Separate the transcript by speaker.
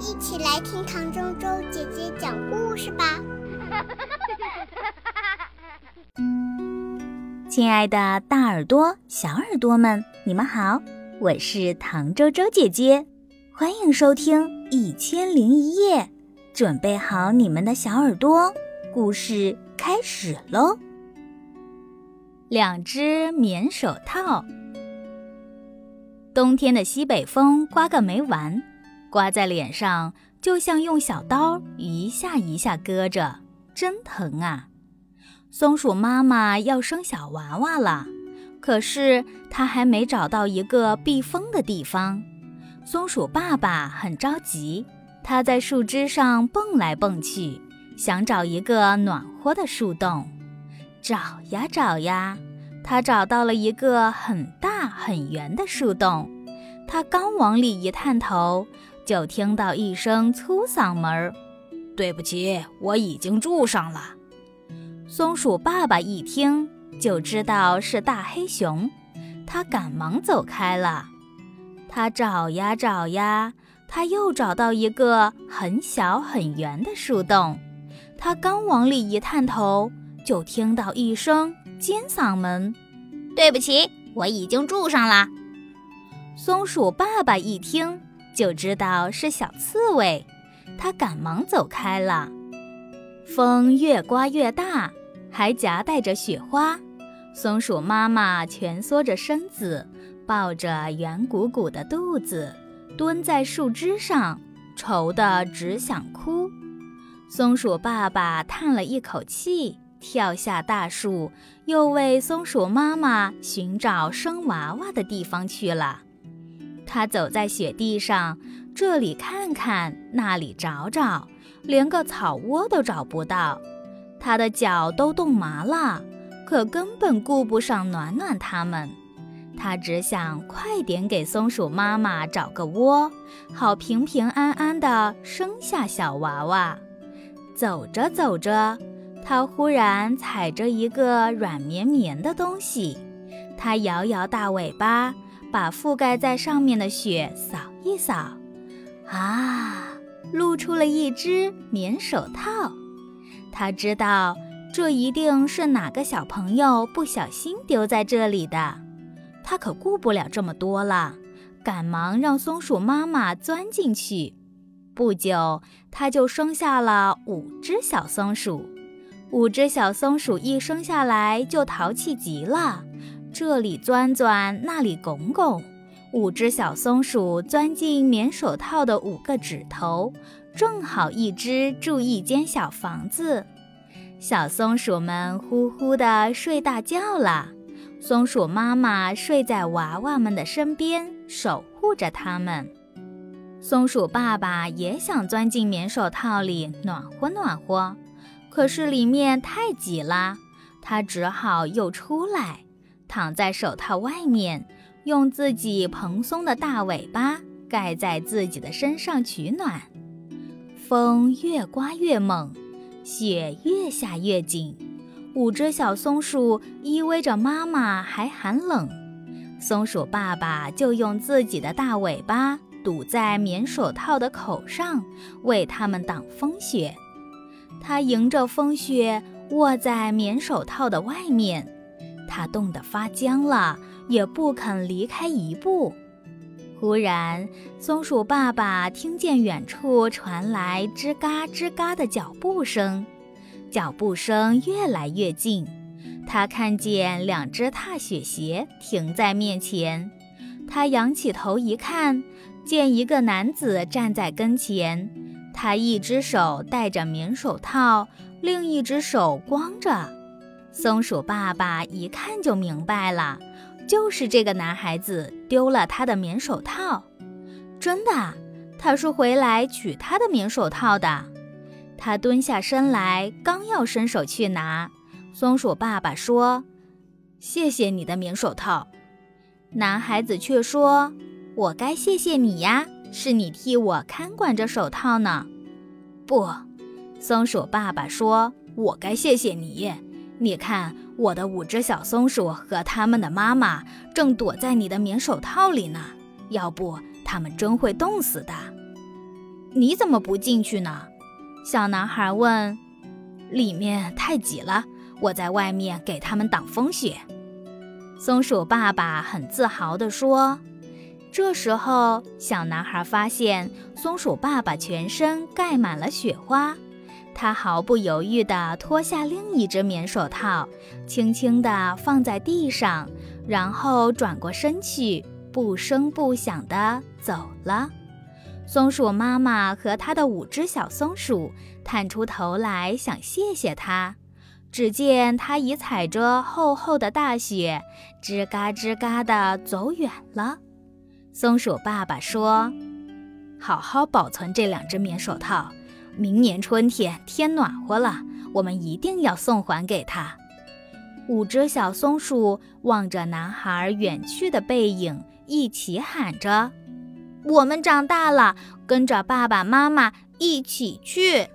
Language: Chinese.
Speaker 1: 一起来听唐周周姐姐讲故事吧。
Speaker 2: 亲爱的，大耳朵、小耳朵们，你们好，我是唐周周姐姐，欢迎收听《一千零一夜》，准备好你们的小耳朵，故事开始喽。两只棉手套。冬天的西北风刮个没完，刮在脸上就像用小刀一下一下割着，真疼啊！松鼠妈妈要生小娃娃了，可是它还没找到一个避风的地方。松鼠爸爸很着急，他在树枝上蹦来蹦去，想找一个暖和的树洞。找呀找呀。他找到了一个很大很圆的树洞，他刚往里一探头，就听到一声粗嗓门儿：“
Speaker 3: 对不起，我已经住上了。”
Speaker 2: 松鼠爸爸一听就知道是大黑熊，他赶忙走开了。他找呀找呀，他又找到一个很小很圆的树洞，他刚往里一探头，就听到一声。尖嗓门，
Speaker 4: 对不起，我已经住上了。
Speaker 2: 松鼠爸爸一听就知道是小刺猬，它赶忙走开了。风越刮越大，还夹带着雪花。松鼠妈妈蜷缩着身子，抱着圆鼓鼓的肚子，蹲在树枝上，愁得只想哭。松鼠爸爸叹了一口气。跳下大树，又为松鼠妈妈寻找生娃娃的地方去了。它走在雪地上，这里看看，那里找找，连个草窝都找不到。它的脚都冻麻了，可根本顾不上暖暖它们。它只想快点给松鼠妈妈找个窝，好平平安安地生下小娃娃。走着走着。它忽然踩着一个软绵绵的东西，它摇摇大尾巴，把覆盖在上面的雪扫一扫，啊，露出了一只棉手套。它知道这一定是哪个小朋友不小心丢在这里的，它可顾不了这么多了，赶忙让松鼠妈妈钻进去。不久，它就生下了五只小松鼠。五只小松鼠一生下来就淘气极了，这里钻钻，那里拱拱。五只小松鼠钻进棉手套的五个指头，正好一只住一间小房子。小松鼠们呼呼地睡大觉了，松鼠妈妈睡在娃娃们的身边，守护着它们。松鼠爸爸也想钻进棉手套里暖和暖和。可是里面太挤了，他只好又出来，躺在手套外面，用自己蓬松的大尾巴盖在自己的身上取暖。风越刮越猛，雪越下越紧，五只小松鼠依偎着妈妈还寒冷，松鼠爸爸就用自己的大尾巴堵在棉手套的口上，为它们挡风雪。他迎着风雪卧在棉手套的外面，他冻得发僵了，也不肯离开一步。忽然，松鼠爸爸听见远处传来吱嘎吱嘎的脚步声，脚步声越来越近。他看见两只踏雪鞋停在面前，他仰起头一看，见一个男子站在跟前。他一只手戴着棉手套，另一只手光着。松鼠爸爸一看就明白了，就是这个男孩子丢了他的棉手套。真的，他是回来取他的棉手套的。他蹲下身来，刚要伸手去拿，松鼠爸爸说：“谢谢你的棉手套。”男孩子却说：“我该谢谢你呀。”是你替我看管着手套呢，不，松鼠爸爸说：“我该谢谢你。你看，我的五只小松鼠和它们的妈妈正躲在你的棉手套里呢，要不它们真会冻死的。”你怎么不进去呢？小男孩问。
Speaker 3: 里面太挤了，我在外面给他们挡风雪。
Speaker 2: 松鼠爸爸很自豪地说。这时候，小男孩发现松鼠爸爸全身盖满了雪花，他毫不犹豫地脱下另一只棉手套，轻轻地放在地上，然后转过身去，不声不响地走了。松鼠妈妈和它的五只小松鼠探出头来，想谢谢它。只见它已踩着厚厚的大雪，吱嘎吱嘎地走远了。松鼠爸爸说：“
Speaker 3: 好好保存这两只棉手套，明年春天天暖和了，我们一定要送还给他。”
Speaker 2: 五只小松鼠望着男孩远去的背影，一起喊着：“我们长大了，跟着爸爸妈妈一起去。”